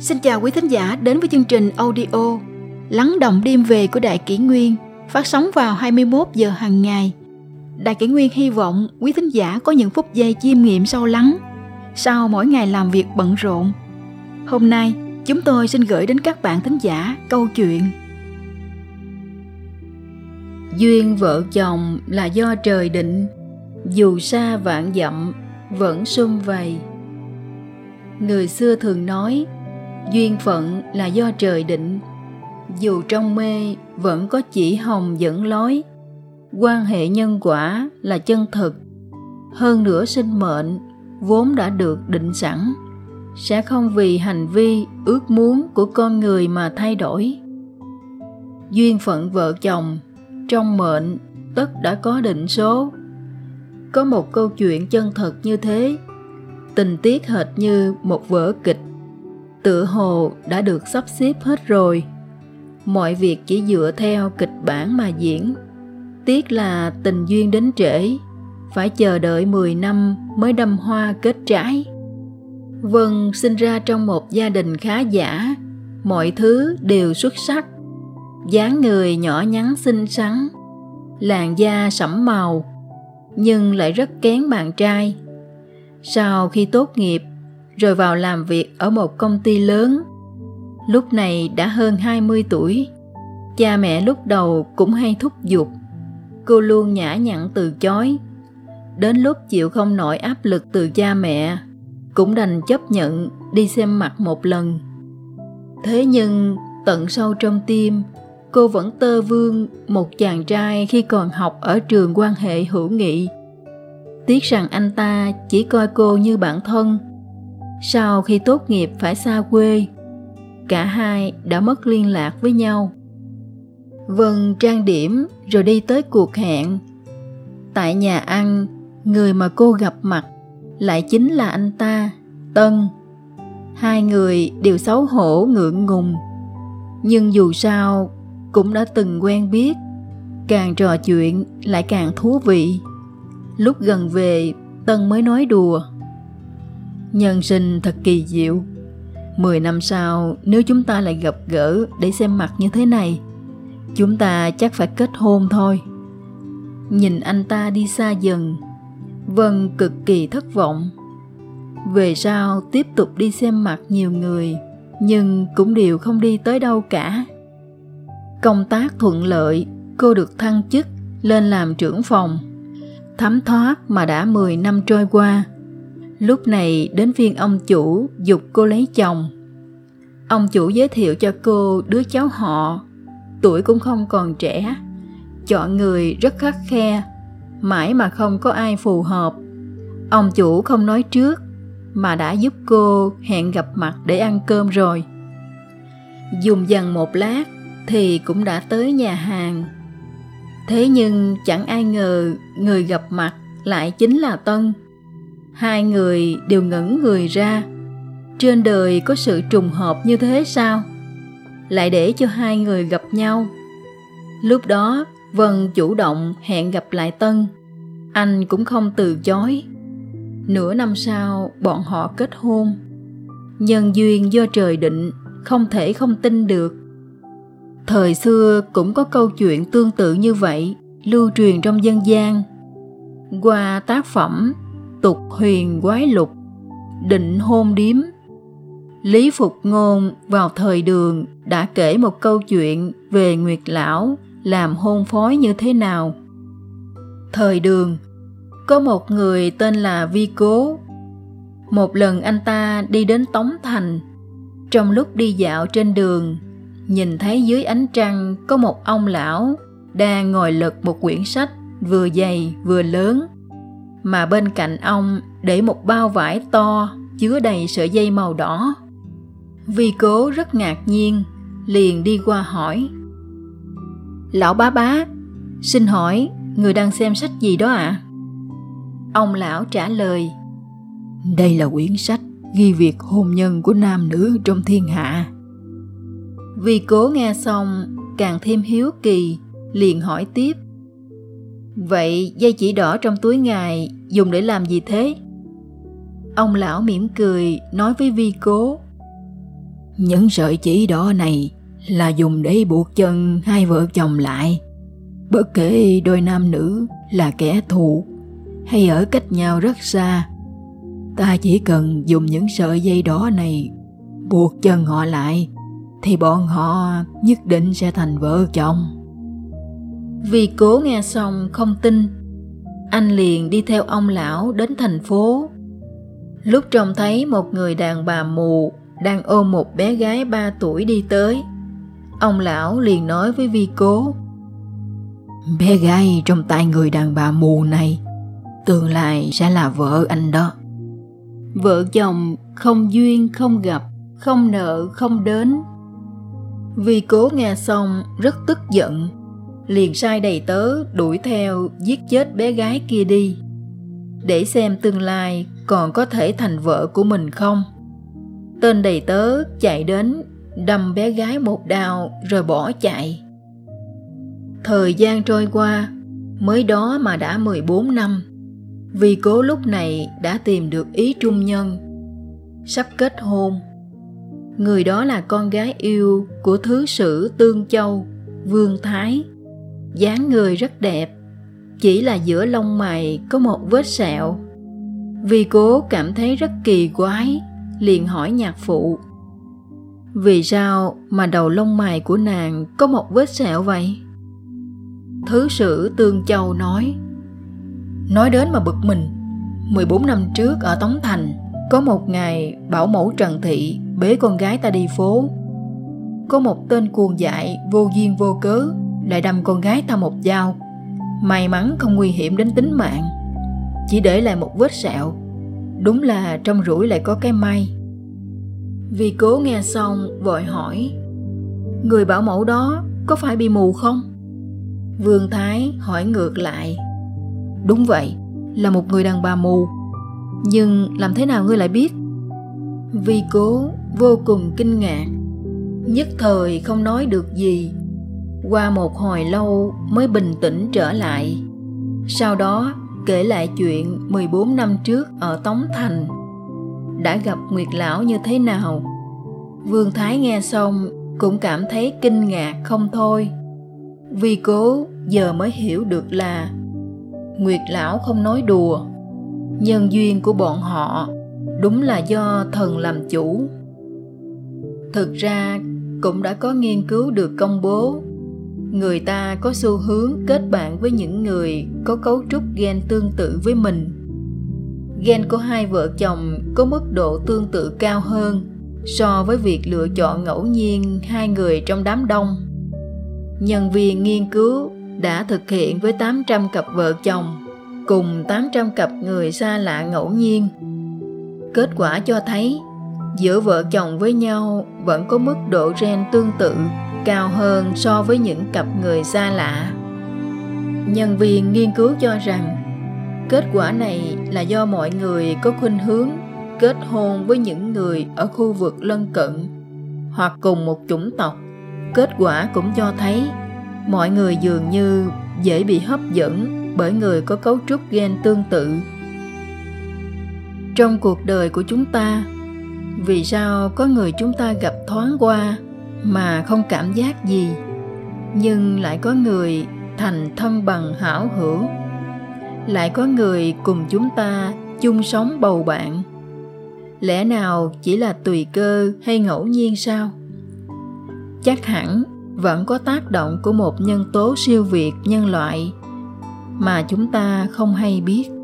Xin chào quý thính giả đến với chương trình audio Lắng động đêm về của Đại Kỷ Nguyên phát sóng vào 21 giờ hàng ngày. Đại Kỷ Nguyên hy vọng quý thính giả có những phút giây chiêm nghiệm sâu lắng sau mỗi ngày làm việc bận rộn. Hôm nay, chúng tôi xin gửi đến các bạn thính giả câu chuyện Duyên vợ chồng là do trời định, dù xa vạn dặm vẫn sum vầy. Người xưa thường nói, duyên phận là do trời định, dù trong mê vẫn có chỉ hồng dẫn lối. Quan hệ nhân quả là chân thực, hơn nữa sinh mệnh vốn đã được định sẵn sẽ không vì hành vi ước muốn của con người mà thay đổi. Duyên phận vợ chồng trong mệnh tất đã có định số. Có một câu chuyện chân thật như thế. Tình tiết hệt như một vở kịch tựa hồ đã được sắp xếp hết rồi. Mọi việc chỉ dựa theo kịch bản mà diễn. Tiếc là tình duyên đến trễ. Phải chờ đợi 10 năm mới đâm hoa kết trái. Vân sinh ra trong một gia đình khá giả. Mọi thứ đều xuất sắc. Dáng người nhỏ nhắn xinh xắn. Làn da sẫm màu. Nhưng lại rất kén bạn trai. Sau khi tốt nghiệp rồi vào làm việc ở một công ty lớn. Lúc này đã hơn 20 tuổi. Cha mẹ lúc đầu cũng hay thúc giục. Cô luôn nhã nhặn từ chối. Đến lúc chịu không nổi áp lực từ cha mẹ, cũng đành chấp nhận đi xem mặt một lần. Thế nhưng, tận sâu trong tim, cô vẫn tơ vương một chàng trai khi còn học ở trường quan hệ hữu nghị. Tiếc rằng anh ta chỉ coi cô như bạn thân sau khi tốt nghiệp phải xa quê, cả hai đã mất liên lạc với nhau. Vân trang điểm, rồi đi tới cuộc hẹn. Tại nhà ăn, người mà cô gặp mặt lại chính là anh ta, tân. Hai người đều xấu hổ, ngượng ngùng. Nhưng dù sao, cũng đã từng quen biết. Càng trò chuyện lại càng thú vị. Lúc gần về, tân mới nói đùa nhân sinh thật kỳ diệu mười năm sau nếu chúng ta lại gặp gỡ để xem mặt như thế này chúng ta chắc phải kết hôn thôi nhìn anh ta đi xa dần Vân cực kỳ thất vọng. Về sau tiếp tục đi xem mặt nhiều người, nhưng cũng đều không đi tới đâu cả. Công tác thuận lợi, cô được thăng chức lên làm trưởng phòng. Thấm thoát mà đã 10 năm trôi qua. Lúc này đến phiên ông chủ dục cô lấy chồng. Ông chủ giới thiệu cho cô đứa cháu họ, tuổi cũng không còn trẻ. Chọn người rất khắc khe, mãi mà không có ai phù hợp ông chủ không nói trước mà đã giúp cô hẹn gặp mặt để ăn cơm rồi dùng dần một lát thì cũng đã tới nhà hàng thế nhưng chẳng ai ngờ người gặp mặt lại chính là tân hai người đều ngẩn người ra trên đời có sự trùng hợp như thế sao lại để cho hai người gặp nhau lúc đó Vân chủ động hẹn gặp lại Tân. Anh cũng không từ chối. Nửa năm sau, bọn họ kết hôn. Nhân duyên do trời định, không thể không tin được. Thời xưa cũng có câu chuyện tương tự như vậy, lưu truyền trong dân gian. Qua tác phẩm Tục huyền quái lục, định hôn điếm. Lý Phục Ngôn vào thời đường đã kể một câu chuyện về Nguyệt Lão làm hôn phối như thế nào. Thời đường, có một người tên là Vi Cố. Một lần anh ta đi đến Tống Thành, trong lúc đi dạo trên đường, nhìn thấy dưới ánh trăng có một ông lão đang ngồi lật một quyển sách vừa dày vừa lớn, mà bên cạnh ông để một bao vải to chứa đầy sợi dây màu đỏ. Vi cố rất ngạc nhiên, liền đi qua hỏi. Lão bá bá, xin hỏi, người đang xem sách gì đó ạ? À? Ông lão trả lời, Đây là quyển sách ghi việc hôn nhân của nam nữ trong thiên hạ. Vì cố nghe xong, càng thêm hiếu kỳ, liền hỏi tiếp. Vậy dây chỉ đỏ trong túi ngài dùng để làm gì thế? Ông lão mỉm cười, nói với vi cố. những sợi chỉ đỏ này là dùng để buộc chân hai vợ chồng lại bất kể đôi nam nữ là kẻ thù hay ở cách nhau rất xa, ta chỉ cần dùng những sợi dây đỏ này buộc chân họ lại thì bọn họ nhất định sẽ thành vợ chồng vì cố nghe xong không tin, anh liền đi theo ông lão đến thành phố. Lúc trông thấy một người đàn bà mù đang ôm một bé gái ba tuổi đi tới, ông lão liền nói với vi cố, bé gái trong tay người đàn bà mù này, tương lai sẽ là vợ anh đó. Vợ chồng không duyên, không gặp, không nợ, không đến. Vì cố nghe xong rất tức giận liền sai đầy tớ đuổi theo giết chết bé gái kia đi. Để xem tương lai còn có thể thành vợ của mình không. Tên đầy tớ chạy đến, đâm bé gái một đao rồi bỏ chạy. Thời gian trôi qua, mới đó mà đã 14 năm. Vì cố lúc này đã tìm được ý trung nhân, sắp kết hôn. Người đó là con gái yêu của thứ sử tương châu, vương thái dáng người rất đẹp. Chỉ là giữa lông mày có một vết sẹo. Vì cố cảm thấy rất kỳ quái, liền hỏi nhạc phụ. Vì sao mà đầu lông mày của nàng có một vết sẹo vậy? Thứ sử tương châu nói nói đến mà bực mình. 14 năm trước ở Tống Thành, có một ngày bảo mẫu Trần Thị bế con gái ta đi phố. Có một tên cuồng dại vô duyên vô cớ lại đâm con gái ta một dao. May mắn không nguy hiểm đến tính mạng. Chỉ để lại một vết sẹo. Đúng là trong rủi lại có cái may. Vì cố nghe xong, vội hỏi, người bảo mẫu đó có phải bị mù không? Vương thái hỏi ngược lại, đúng vậy, là một người đàn bà mù. Nhưng làm thế nào ngươi lại biết? Vi cố vô cùng kinh ngạc, nhất thời không nói được gì qua một hồi lâu mới bình tĩnh trở lại sau đó, kể lại chuyện 14 năm trước ở Tống Thành đã gặp Nguyệt Lão như thế nào. Vương Thái nghe xong cũng cảm thấy kinh ngạc không thôi. Vì cố giờ mới hiểu được là Nguyệt Lão không nói đùa. Nhân duyên của bọn họ đúng là do thần làm chủ. Thực ra cũng đã có nghiên cứu được công bố người ta có xu hướng kết bạn với những người có cấu trúc gen tương tự với mình. Gen của hai vợ chồng có mức độ tương tự cao hơn so với việc lựa chọn ngẫu nhiên hai người trong đám đông. Nhân viên nghiên cứu đã thực hiện với 800 cặp vợ chồng cùng 800 cặp người xa lạ ngẫu nhiên. Kết quả cho thấy, giữa vợ chồng với nhau vẫn có mức độ gen tương tự cao hơn so với những cặp người xa lạ. Nhân viên nghiên cứu cho rằng, kết quả này là do mọi người có khuynh hướng kết hôn với những người ở khu vực lân cận hoặc cùng một chủng tộc. Kết quả cũng cho thấy, mọi người dường như dễ bị hấp dẫn bởi người có cấu trúc gen tương tự. Trong cuộc đời của chúng ta, vì sao có người chúng ta gặp thoáng qua mà không cảm giác gì, nhưng lại có người thành thân bằng hảo hữu, lại có người cùng chúng ta chung sống bầu bạn. Lẽ nào chỉ là tùy cơ hay ngẫu nhiên sao? Chắc hẳn vẫn có tác động của một nhân tố siêu việt nhân loại mà chúng ta không hay biết.